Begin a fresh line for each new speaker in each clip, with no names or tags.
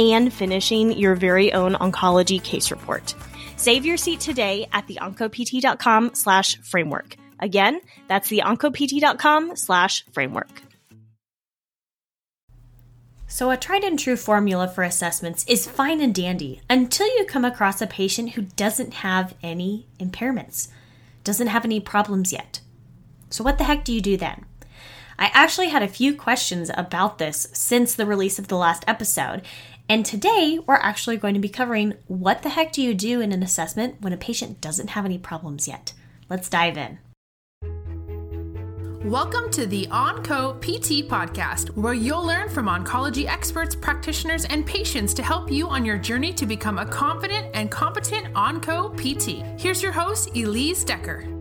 and finishing your very own oncology case report. Save your seat today at the theoncopt.com slash framework. Again, that's the theoncopt.com slash framework. So, a tried and true formula for assessments is fine and dandy until you come across a patient who doesn't have any impairments, doesn't have any problems yet. So, what the heck do you do then? I actually had a few questions about this since the release of the last episode, and today we're actually going to be covering what the heck do you do in an assessment when a patient doesn't have any problems yet. Let's dive in.
Welcome to the OnCo PT podcast, where you'll learn from oncology experts, practitioners, and patients to help you on your journey to become a confident and competent OnCo PT. Here's your host, Elise Decker.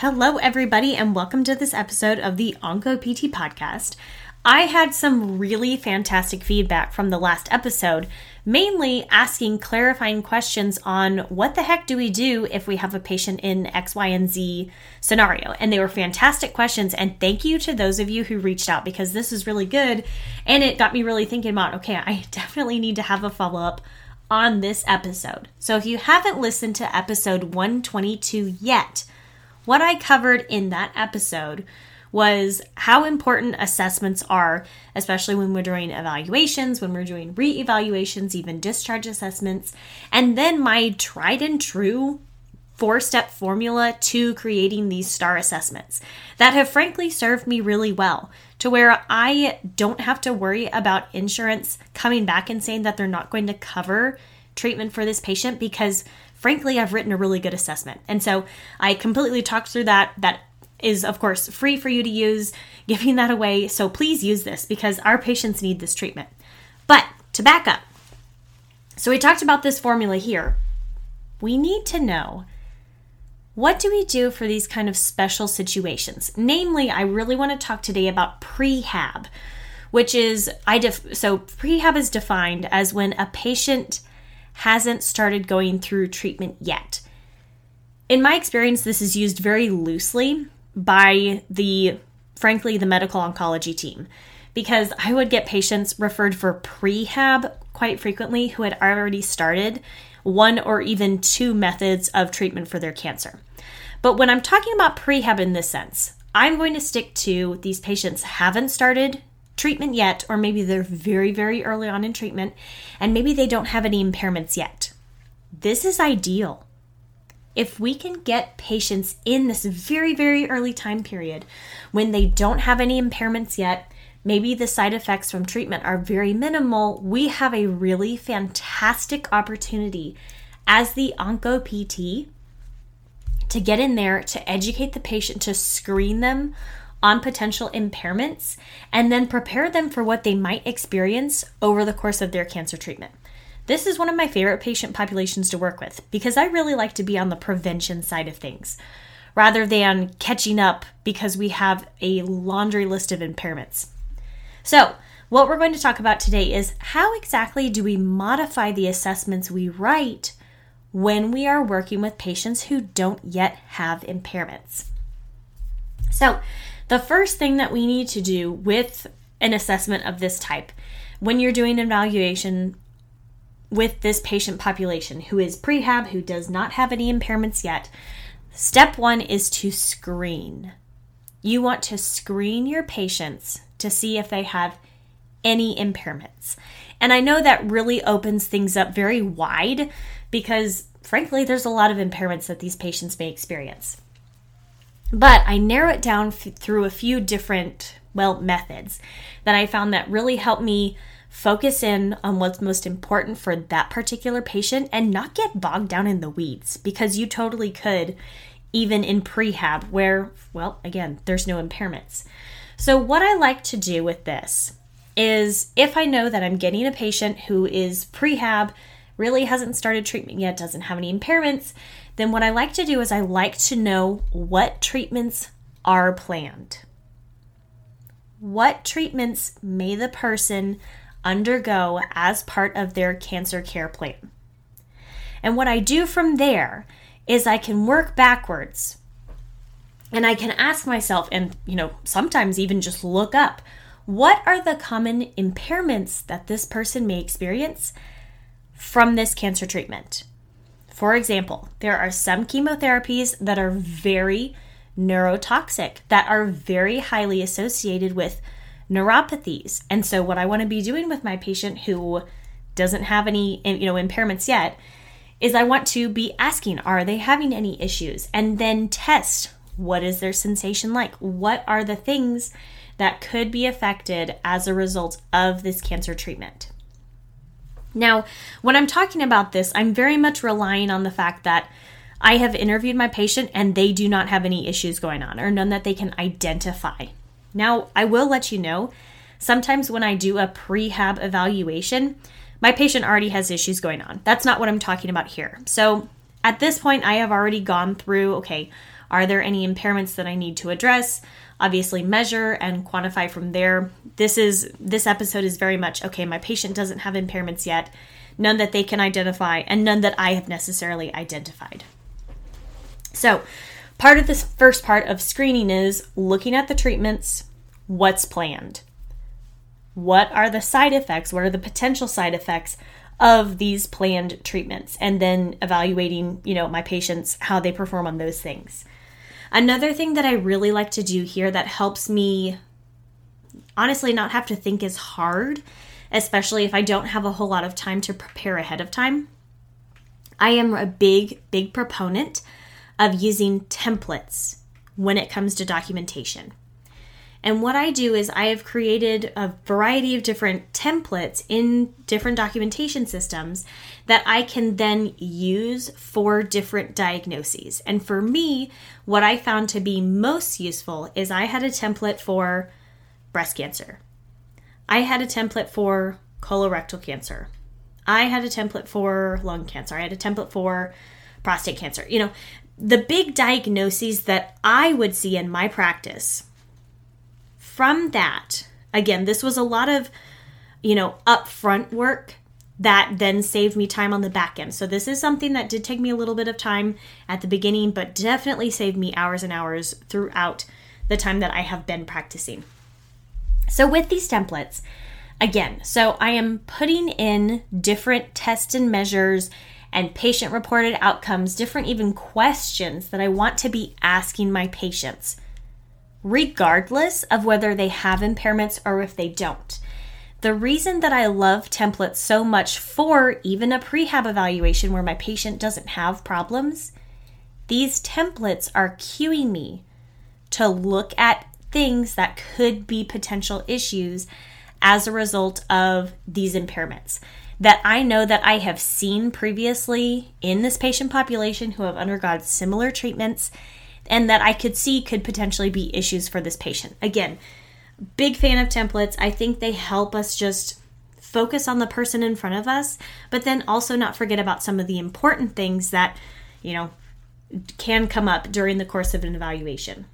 Hello, everybody, and welcome to this episode of the OnCo PT podcast. I had some really fantastic feedback from the last episode, mainly asking clarifying questions on what the heck do we do if we have a patient in X, Y, and Z scenario. And they were fantastic questions. And thank you to those of you who reached out because this is really good. And it got me really thinking about okay, I definitely need to have a follow up on this episode. So if you haven't listened to episode 122 yet, what I covered in that episode was how important assessments are, especially when we're doing evaluations, when we're doing re evaluations, even discharge assessments, and then my tried and true four step formula to creating these star assessments that have frankly served me really well to where I don't have to worry about insurance coming back and saying that they're not going to cover treatment for this patient because frankly I've written a really good assessment. And so I completely talked through that that is, of course, free for you to use, giving that away. So please use this because our patients need this treatment. But to back up, so we talked about this formula here. We need to know what do we do for these kind of special situations? Namely, I really want to talk today about prehab, which is I def- so prehab is defined as when a patient hasn't started going through treatment yet. In my experience, this is used very loosely by the frankly the medical oncology team because I would get patients referred for prehab quite frequently who had already started one or even two methods of treatment for their cancer. But when I'm talking about prehab in this sense, I'm going to stick to these patients haven't started treatment yet, or maybe they're very, very early on in treatment, and maybe they don't have any impairments yet. This is ideal if we can get patients in this very, very early time period when they don't have any impairments yet, maybe the side effects from treatment are very minimal, we have a really fantastic opportunity as the Onco PT to get in there to educate the patient, to screen them on potential impairments, and then prepare them for what they might experience over the course of their cancer treatment. This is one of my favorite patient populations to work with because I really like to be on the prevention side of things rather than catching up because we have a laundry list of impairments. So, what we're going to talk about today is how exactly do we modify the assessments we write when we are working with patients who don't yet have impairments. So, the first thing that we need to do with an assessment of this type when you're doing an evaluation with this patient population who is prehab, who does not have any impairments yet, step one is to screen. You want to screen your patients to see if they have any impairments. And I know that really opens things up very wide because, frankly, there's a lot of impairments that these patients may experience. But I narrow it down f- through a few different, well, methods that I found that really help me focus in on what's most important for that particular patient and not get bogged down in the weeds because you totally could even in prehab, where, well, again, there's no impairments. So, what I like to do with this is if I know that I'm getting a patient who is prehab, really hasn't started treatment yet, doesn't have any impairments, then what I like to do is I like to know what treatments are planned. What treatments may the person undergo as part of their cancer care plan? And what I do from there is I can work backwards and I can ask myself, and you know, sometimes even just look up what are the common impairments that this person may experience from this cancer treatment? For example, there are some chemotherapies that are very neurotoxic, that are very highly associated with neuropathies. And so, what I want to be doing with my patient who doesn't have any you know impairments yet is I want to be asking, are they having any issues? And then test what is their sensation like? What are the things that could be affected as a result of this cancer treatment? Now, when I'm talking about this, I'm very much relying on the fact that I have interviewed my patient and they do not have any issues going on or none that they can identify. Now, I will let you know sometimes when I do a prehab evaluation, my patient already has issues going on. That's not what I'm talking about here. So at this point, I have already gone through okay, are there any impairments that I need to address? Obviously, measure and quantify from there. This is this episode is very much okay, my patient doesn't have impairments yet, none that they can identify, and none that I have necessarily identified. So, part of this first part of screening is looking at the treatments, what's planned what are the side effects? What are the potential side effects of these planned treatments? And then evaluating, you know, my patients, how they perform on those things. Another thing that I really like to do here that helps me honestly not have to think as hard, especially if I don't have a whole lot of time to prepare ahead of time. I am a big, big proponent of using templates when it comes to documentation. And what I do is I have created a variety of different templates in different documentation systems that I can then use for different diagnoses. And for me, what I found to be most useful is I had a template for breast cancer. I had a template for colorectal cancer. I had a template for lung cancer. I had a template for prostate cancer. You know, the big diagnoses that I would see in my practice from that, again, this was a lot of, you know, upfront work that then saved me time on the back end. So this is something that did take me a little bit of time at the beginning, but definitely saved me hours and hours throughout the time that I have been practicing. So with these templates, again, so I am putting in different tests and measures and patient reported outcomes, different even questions that I want to be asking my patients regardless of whether they have impairments or if they don't. The reason that I love templates so much for even a prehab evaluation where my patient doesn't have problems, these templates are cueing me to look at things that could be potential issues as a result of these impairments that I know that I have seen previously in this patient population who have undergone similar treatments and that I could see could potentially be issues for this patient. Again, big fan of templates. I think they help us just focus on the person in front of us, but then also not forget about some of the important things that, you know, can come up during the course of an evaluation.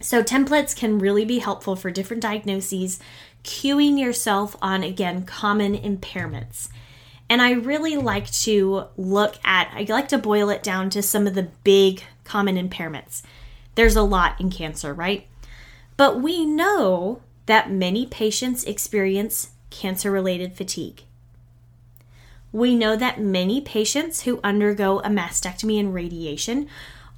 So, templates can really be helpful for different diagnoses, cueing yourself on, again, common impairments. And I really like to look at, I like to boil it down to some of the big common impairments. There's a lot in cancer, right? But we know that many patients experience cancer related fatigue. We know that many patients who undergo a mastectomy and radiation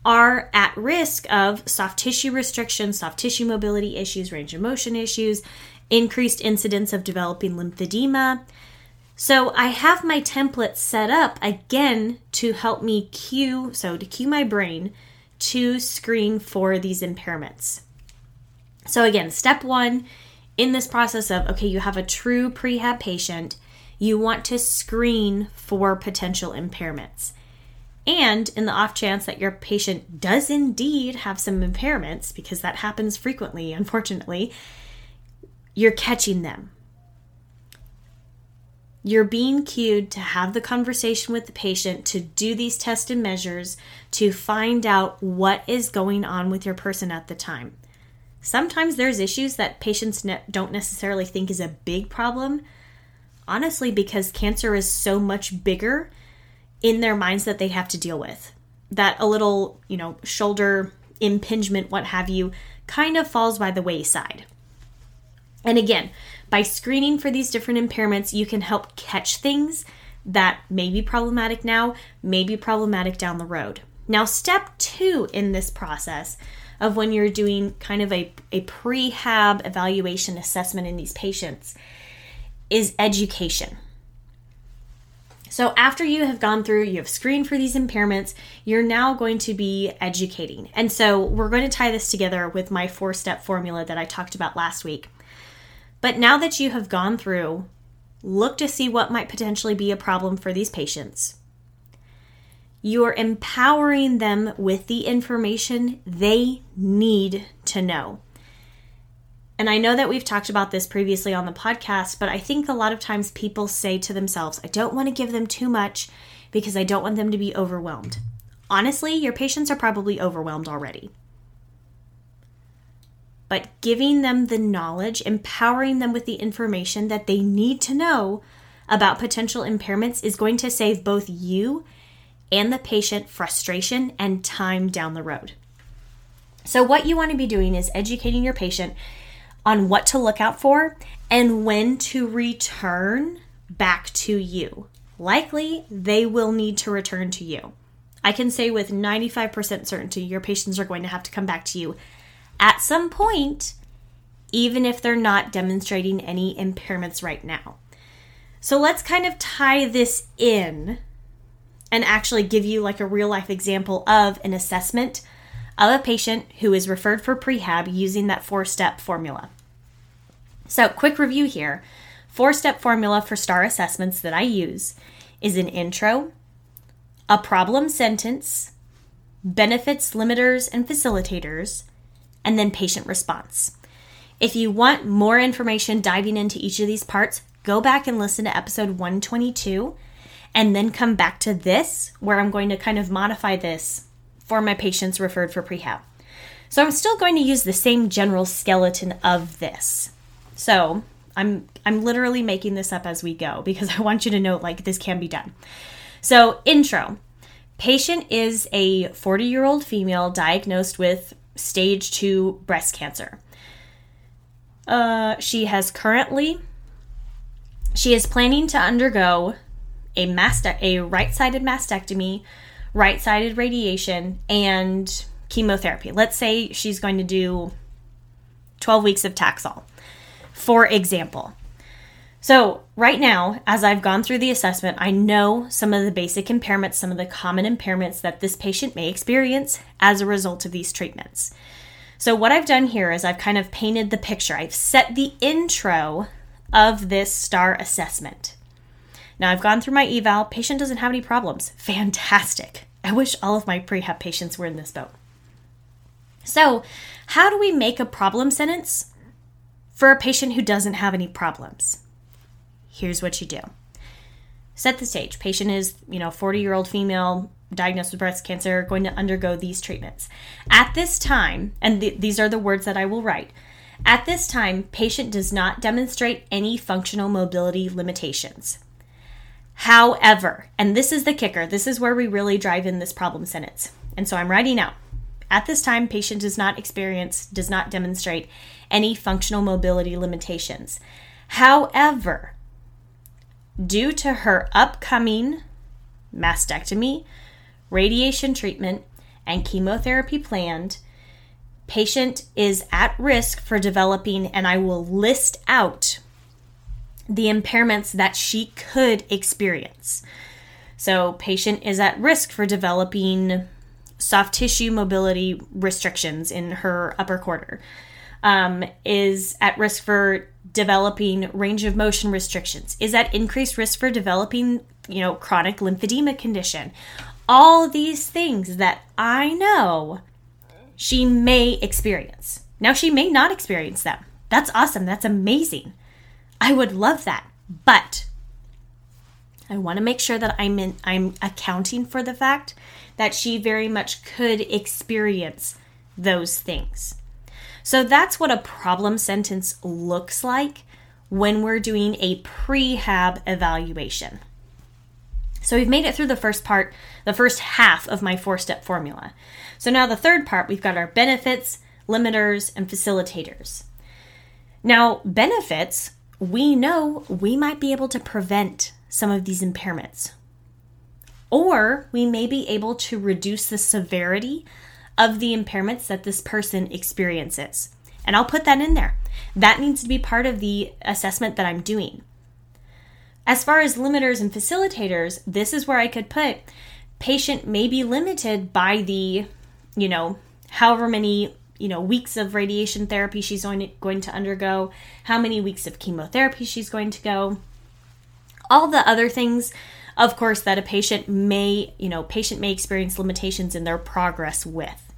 are at risk of soft tissue restriction, soft tissue mobility issues, range of motion issues, increased incidence of developing lymphedema, so I have my template set up again to help me cue, so to cue my brain to screen for these impairments. So again, step one in this process of okay, you have a true prehab patient, you want to screen for potential impairments. And in the off chance that your patient does indeed have some impairments, because that happens frequently, unfortunately, you're catching them. You're being cued to have the conversation with the patient, to do these tests and measures, to find out what is going on with your person at the time. Sometimes there's issues that patients ne- don't necessarily think is a big problem, honestly, because cancer is so much bigger in their minds that they have to deal with. That a little, you know, shoulder impingement, what have you, kind of falls by the wayside. And again, by screening for these different impairments, you can help catch things that may be problematic now, may be problematic down the road. Now, step two in this process of when you're doing kind of a, a prehab evaluation assessment in these patients is education. So, after you have gone through, you have screened for these impairments, you're now going to be educating. And so, we're going to tie this together with my four step formula that I talked about last week. But now that you have gone through, look to see what might potentially be a problem for these patients. You're empowering them with the information they need to know. And I know that we've talked about this previously on the podcast, but I think a lot of times people say to themselves, I don't want to give them too much because I don't want them to be overwhelmed. Honestly, your patients are probably overwhelmed already but giving them the knowledge, empowering them with the information that they need to know about potential impairments is going to save both you and the patient frustration and time down the road. So, what you want to be doing is educating your patient on what to look out for and when to return back to you. Likely, they will need to return to you. I can say with 95% certainty your patients are going to have to come back to you at some point, even if they're not demonstrating any impairments right now. So let's kind of tie this in and actually give you like a real life example of an assessment of a patient who is referred for prehab using that four step formula. So, quick review here four step formula for STAR assessments that I use is an intro, a problem sentence, benefits, limiters, and facilitators, and then patient response. If you want more information diving into each of these parts, go back and listen to episode 122 and then come back to this where I'm going to kind of modify this for my patients referred for prehab. So I'm still going to use the same general skeleton of this. So I'm I'm literally making this up as we go because I want you to know like this can be done. So intro. Patient is a 40 year old female diagnosed with stage two breast cancer. Uh, she has currently, she is planning to undergo a maste- a right-sided mastectomy, right-sided radiation, and chemotherapy. Let's say she's going to do 12 weeks of Taxol, for example. So, right now, as I've gone through the assessment, I know some of the basic impairments, some of the common impairments that this patient may experience as a result of these treatments. So, what I've done here is I've kind of painted the picture. I've set the intro of this STAR assessment. Now, I've gone through my eval. Patient doesn't have any problems. Fantastic. I wish all of my prehab patients were in this boat. So, how do we make a problem sentence for a patient who doesn't have any problems? Here's what you do. Set the stage. Patient is you know 40 year old female diagnosed with breast cancer going to undergo these treatments. At this time and th- these are the words that i will write at this time patient does not demonstrate any functional mobility limitations. However and this is the kicker this is where we really drive in this problem sentence. And so i'm writing out at this time patient does not experience does not demonstrate any functional mobility limitations. However due to her upcoming mastectomy, radiation treatment, and chemotherapy planned, patient is at risk for developing, and I will list out the impairments that she could experience. So, patient is at risk for developing soft tissue mobility restrictions in her upper quarter, um, is at risk for developing range of motion restrictions? Is at increased risk for developing, you know, chronic lymphedema condition? all these things that I know she may experience. Now, she may not experience them. That's awesome. That's amazing. I would love that. But I want to make sure that I'm in, I'm accounting for the fact that she very much could experience those things. So that's what a problem sentence looks like when we're doing a prehab evaluation. So we've made it through the first part, the first half of my four step formula. So now the third part, we've got our benefits, limiters, and facilitators. Now, benefits, we know we might be able to prevent some of these impairments. Or we may be able to reduce the severity of the impairments that this person experiences. And I'll put that in there. That needs to be part of the assessment that I'm doing. As far as limiters and facilitators, this is where I could put patient may be limited by the, you know, however many, you know, weeks of radiation therapy she's going to, undergo, how many weeks of chemotherapy she's going to go. All the other things, of course, that a patient may, you know, patient may experience limitations in their progress with.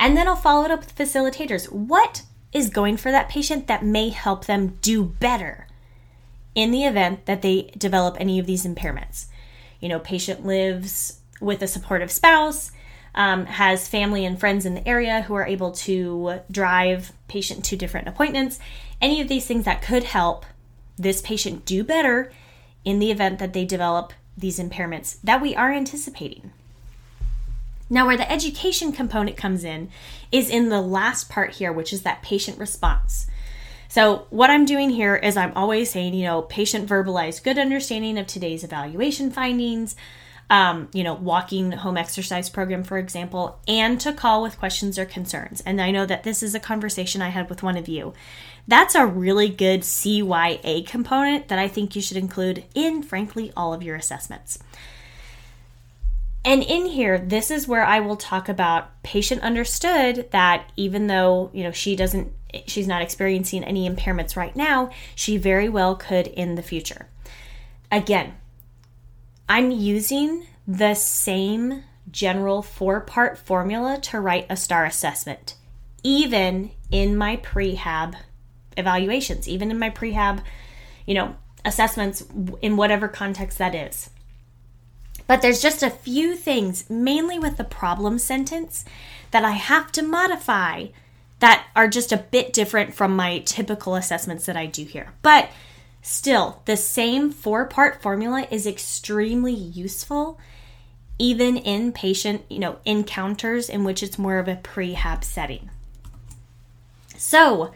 And then I'll follow it up with facilitators. What is going for that patient that may help them do better in the event that they develop any of these impairments. You know, patient lives with a supportive spouse, um, has family and friends in the area who are able to drive patient to different appointments. Any of these things that could help this patient do better in the event that they develop these impairments that we are anticipating. Now, where the education component comes in is in the last part here, which is that patient response. So, what I'm doing here is I'm always saying, you know, patient verbalize good understanding of today's evaluation findings, um, you know, walking home exercise program, for example, and to call with questions or concerns. And I know that this is a conversation I had with one of you. That's a really good CYA component that I think you should include in, frankly, all of your assessments. And in here, this is where I will talk about patient understood that even though, you know, she doesn't she's not experiencing any impairments right now, she very well could in the future. Again, I'm using the same general four-part formula to write a star assessment, even in my prehab evaluations, even in my prehab, you know, assessments in whatever context that is. But there's just a few things, mainly with the problem sentence, that I have to modify that are just a bit different from my typical assessments that I do here. But still, the same four part formula is extremely useful even in patient, you know, encounters in which it's more of a prehab setting. So,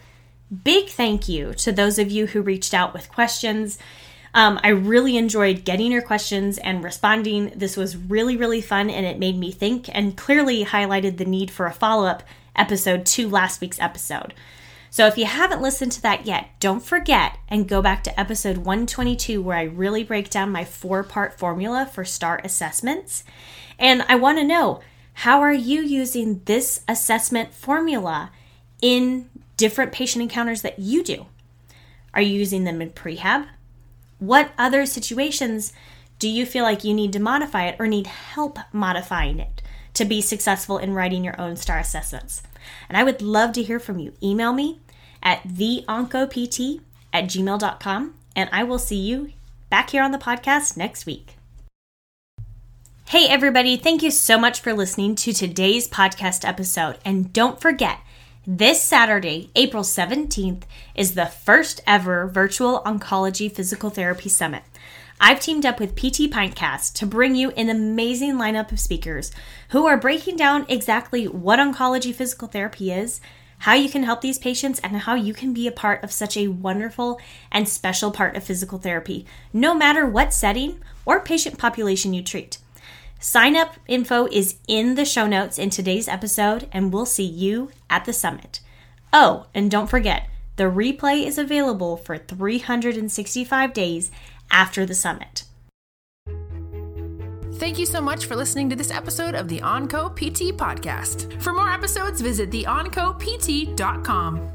big thank you to those of you who reached out with questions. Um, I really enjoyed getting your questions and responding. This was really, really fun and it made me think and clearly highlighted the need for a follow up episode to last week's episode. So if you haven't listened to that yet, don't forget and go back to episode 122 where I really break down my four part formula for STAR assessments. And I want to know how are you using this assessment formula in different patient encounters that you do? Are you using them in prehab? What other situations do you feel like you need to modify it or need help modifying it to be successful in writing your own STAR assessments? And I would love to hear from you. Email me at theoncopt at gmail.com, and I will see you back here on the podcast next week. Hey, everybody, thank you so much for listening to today's podcast episode. And don't forget, this Saturday, April 17th, is the first ever virtual oncology physical therapy summit. I've teamed up with PT Pintcast to bring you an amazing lineup of speakers who are breaking down exactly what oncology physical therapy is, how you can help these patients, and how you can be a part of such a wonderful and special part of physical therapy, no matter what setting or patient population you treat. Sign up info is in the show notes in today's episode, and we'll see you at the summit. Oh, and don't forget, the replay is available for 365 days after the summit.
Thank you so much for listening to this episode of the OnCo PT podcast. For more episodes, visit theoncopt.com.